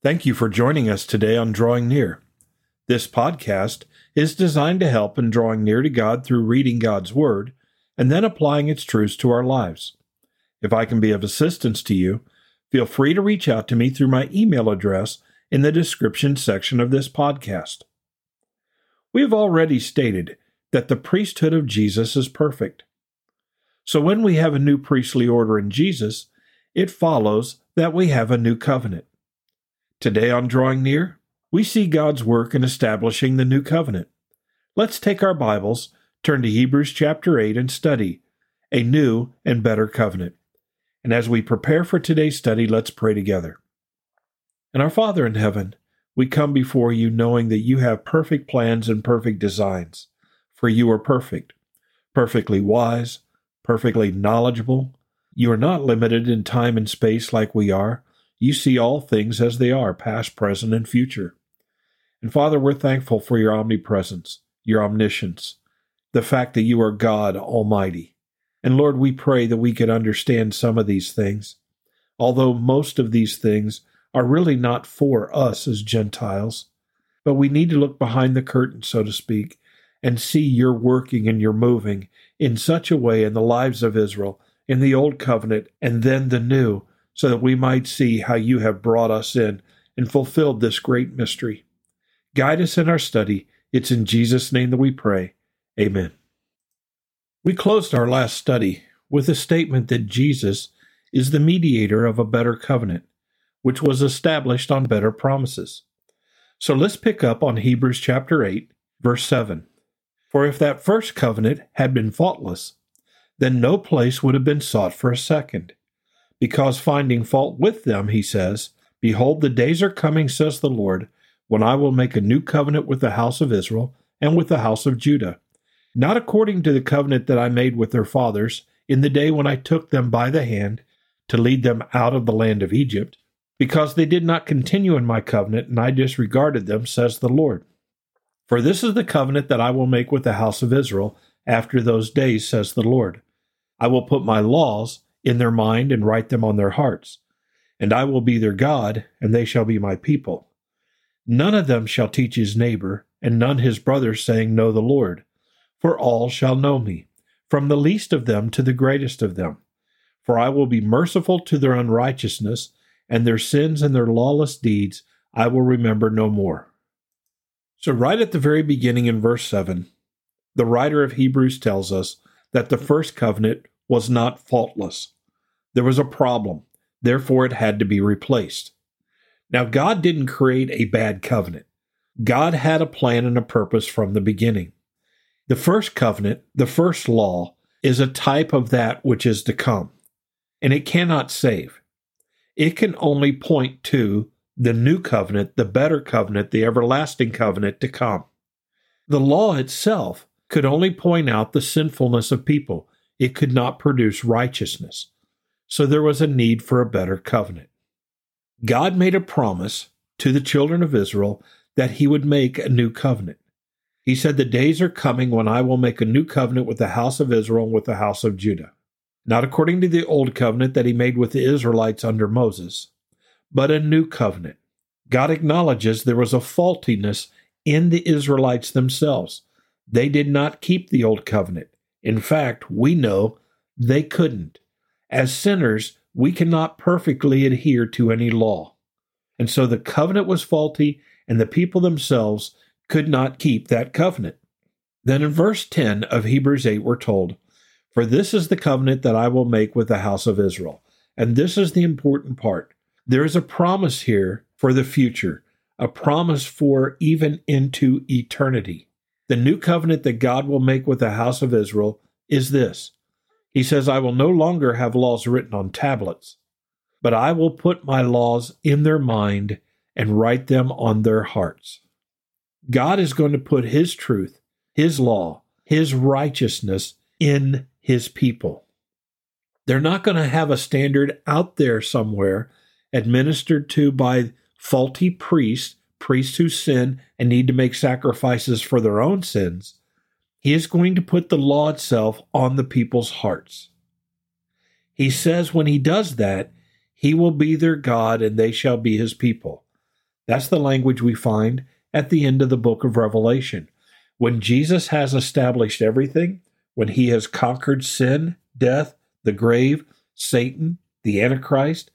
Thank you for joining us today on Drawing Near. This podcast is designed to help in drawing near to God through reading God's Word and then applying its truths to our lives. If I can be of assistance to you, feel free to reach out to me through my email address in the description section of this podcast. We have already stated that the priesthood of Jesus is perfect. So when we have a new priestly order in Jesus, it follows that we have a new covenant. Today on Drawing Near, we see God's work in establishing the new covenant. Let's take our Bibles, turn to Hebrews chapter 8, and study a new and better covenant. And as we prepare for today's study, let's pray together. And our Father in heaven, we come before you knowing that you have perfect plans and perfect designs, for you are perfect, perfectly wise, perfectly knowledgeable. You are not limited in time and space like we are you see all things as they are, past, present, and future. And Father, we're thankful for your omnipresence, your omniscience, the fact that you are God Almighty. And Lord, we pray that we could understand some of these things, although most of these things are really not for us as Gentiles. But we need to look behind the curtain, so to speak, and see your working and your moving in such a way in the lives of Israel, in the Old Covenant, and then the New, so that we might see how you have brought us in and fulfilled this great mystery. Guide us in our study. It's in Jesus' name that we pray. Amen. We closed our last study with a statement that Jesus is the mediator of a better covenant, which was established on better promises. So let's pick up on Hebrews chapter 8, verse 7. For if that first covenant had been faultless, then no place would have been sought for a second because finding fault with them, he says, Behold, the days are coming, says the Lord, when I will make a new covenant with the house of Israel and with the house of Judah, not according to the covenant that I made with their fathers in the day when I took them by the hand to lead them out of the land of Egypt, because they did not continue in my covenant, and I disregarded them, says the Lord. For this is the covenant that I will make with the house of Israel after those days, says the Lord. I will put my laws in their mind and write them on their hearts. And I will be their God, and they shall be my people. None of them shall teach his neighbor, and none his brother, saying, Know the Lord. For all shall know me, from the least of them to the greatest of them. For I will be merciful to their unrighteousness, and their sins and their lawless deeds I will remember no more. So, right at the very beginning in verse 7, the writer of Hebrews tells us that the first covenant was not faultless. There was a problem, therefore, it had to be replaced. Now, God didn't create a bad covenant. God had a plan and a purpose from the beginning. The first covenant, the first law, is a type of that which is to come, and it cannot save. It can only point to the new covenant, the better covenant, the everlasting covenant to come. The law itself could only point out the sinfulness of people, it could not produce righteousness. So there was a need for a better covenant. God made a promise to the children of Israel that he would make a new covenant. He said, The days are coming when I will make a new covenant with the house of Israel and with the house of Judah. Not according to the old covenant that he made with the Israelites under Moses, but a new covenant. God acknowledges there was a faultiness in the Israelites themselves. They did not keep the old covenant. In fact, we know they couldn't. As sinners, we cannot perfectly adhere to any law. And so the covenant was faulty, and the people themselves could not keep that covenant. Then in verse 10 of Hebrews 8, we're told, For this is the covenant that I will make with the house of Israel. And this is the important part. There is a promise here for the future, a promise for even into eternity. The new covenant that God will make with the house of Israel is this He says, I will no longer have laws written on tablets, but I will put my laws in their mind and write them on their hearts. God is going to put His truth, His law, His righteousness in His people. They're not going to have a standard out there somewhere administered to by faulty priests priests who sin and need to make sacrifices for their own sins, he is going to put the law itself on the people's hearts. He says when he does that, he will be their God and they shall be his people. That's the language we find at the end of the book of Revelation. When Jesus has established everything, when he has conquered sin, death, the grave, Satan, the Antichrist,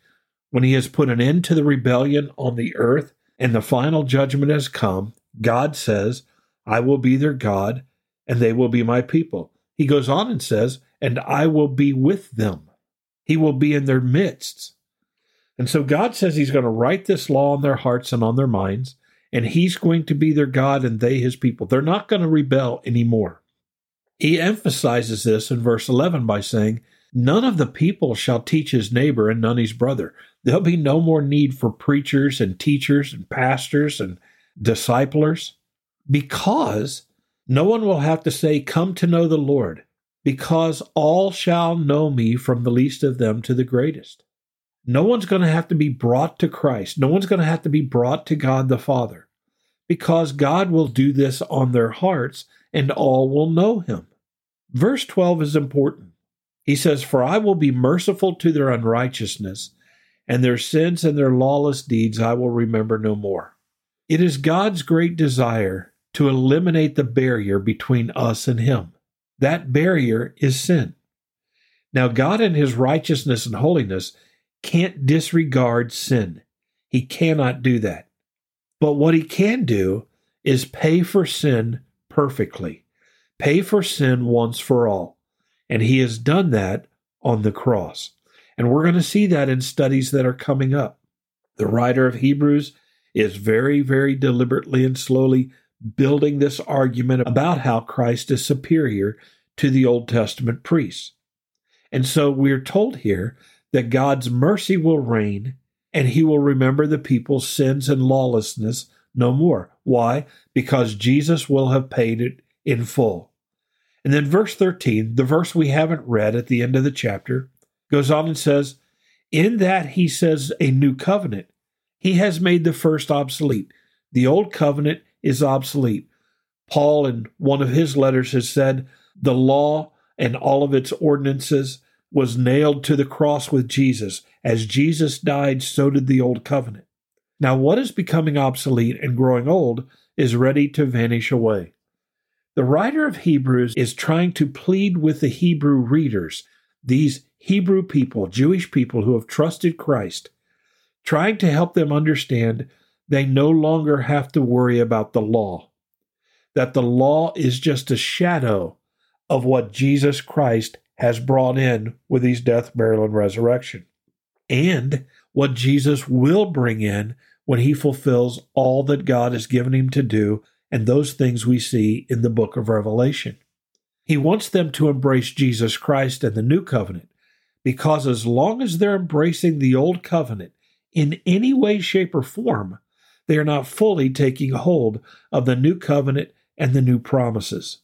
when he has put an end to the rebellion on the earth, and the final judgment has come, God says, I will be their God, and they will be my people. He goes on and says, and I will be with them. He will be in their midst. And so God says He's going to write this law on their hearts and on their minds, and He's going to be their God and they His people. They're not going to rebel anymore. He emphasizes this in verse 11 by saying, None of the people shall teach his neighbor and none his brother. There'll be no more need for preachers and teachers and pastors and disciplers because no one will have to say, Come to know the Lord, because all shall know me from the least of them to the greatest. No one's going to have to be brought to Christ. No one's going to have to be brought to God the Father because God will do this on their hearts and all will know him. Verse 12 is important. He says, For I will be merciful to their unrighteousness, and their sins and their lawless deeds I will remember no more. It is God's great desire to eliminate the barrier between us and Him. That barrier is sin. Now, God in His righteousness and holiness can't disregard sin. He cannot do that. But what He can do is pay for sin perfectly, pay for sin once for all. And he has done that on the cross. And we're going to see that in studies that are coming up. The writer of Hebrews is very, very deliberately and slowly building this argument about how Christ is superior to the Old Testament priests. And so we're told here that God's mercy will reign and he will remember the people's sins and lawlessness no more. Why? Because Jesus will have paid it in full. And then verse 13, the verse we haven't read at the end of the chapter, goes on and says, In that he says a new covenant, he has made the first obsolete. The old covenant is obsolete. Paul, in one of his letters, has said, The law and all of its ordinances was nailed to the cross with Jesus. As Jesus died, so did the old covenant. Now, what is becoming obsolete and growing old is ready to vanish away. The writer of Hebrews is trying to plead with the Hebrew readers, these Hebrew people, Jewish people who have trusted Christ, trying to help them understand they no longer have to worry about the law, that the law is just a shadow of what Jesus Christ has brought in with his death, burial, and resurrection, and what Jesus will bring in when he fulfills all that God has given him to do and those things we see in the book of Revelation. He wants them to embrace Jesus Christ and the new covenant because as long as they're embracing the old covenant in any way, shape, or form, they are not fully taking hold of the new covenant and the new promises.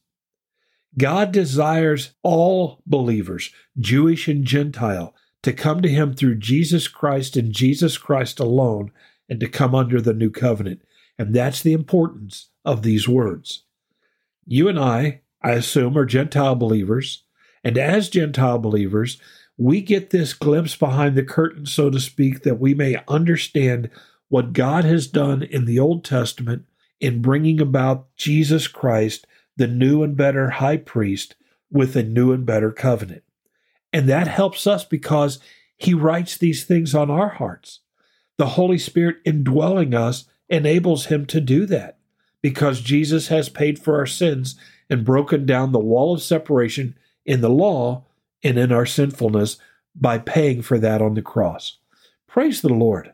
God desires all believers, Jewish and Gentile, to come to Him through Jesus Christ and Jesus Christ alone and to come under the new covenant. And that's the importance of these words. You and I, I assume, are Gentile believers, and as Gentile believers, we get this glimpse behind the curtain, so to speak, that we may understand what God has done in the Old Testament in bringing about Jesus Christ, the new and better high priest, with a new and better covenant. And that helps us because he writes these things on our hearts. The Holy Spirit indwelling us enables him to do that because Jesus has paid for our sins and broken down the wall of separation in the law and in our sinfulness by paying for that on the cross. Praise the Lord.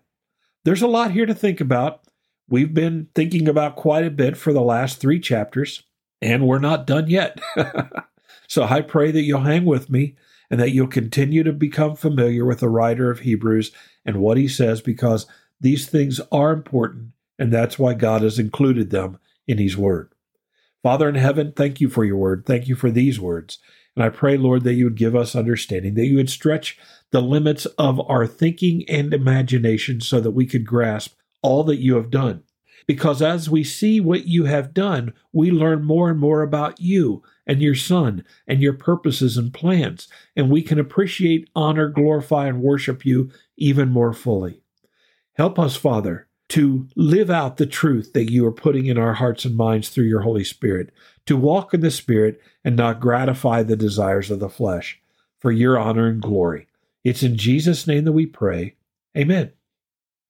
There's a lot here to think about. We've been thinking about quite a bit for the last three chapters, and we're not done yet. so I pray that you'll hang with me and that you'll continue to become familiar with the writer of Hebrews and what he says because these things are important and that's why God has included them in His Word. Father in heaven, thank you for your word. Thank you for these words. And I pray, Lord, that you would give us understanding, that you would stretch the limits of our thinking and imagination so that we could grasp all that you have done. Because as we see what you have done, we learn more and more about you and your Son and your purposes and plans, and we can appreciate, honor, glorify, and worship you even more fully. Help us, Father, to live out the truth that you are putting in our hearts and minds through your Holy Spirit, to walk in the Spirit and not gratify the desires of the flesh, for your honor and glory. It's in Jesus' name that we pray. Amen.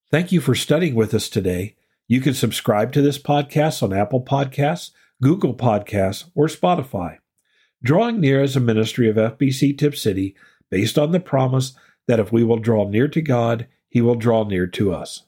Thank you for studying with us today. You can subscribe to this podcast on Apple Podcasts, Google Podcasts, or Spotify. Drawing Near is a ministry of FBC Tipp City based on the promise that if we will draw near to God, He will draw near to us.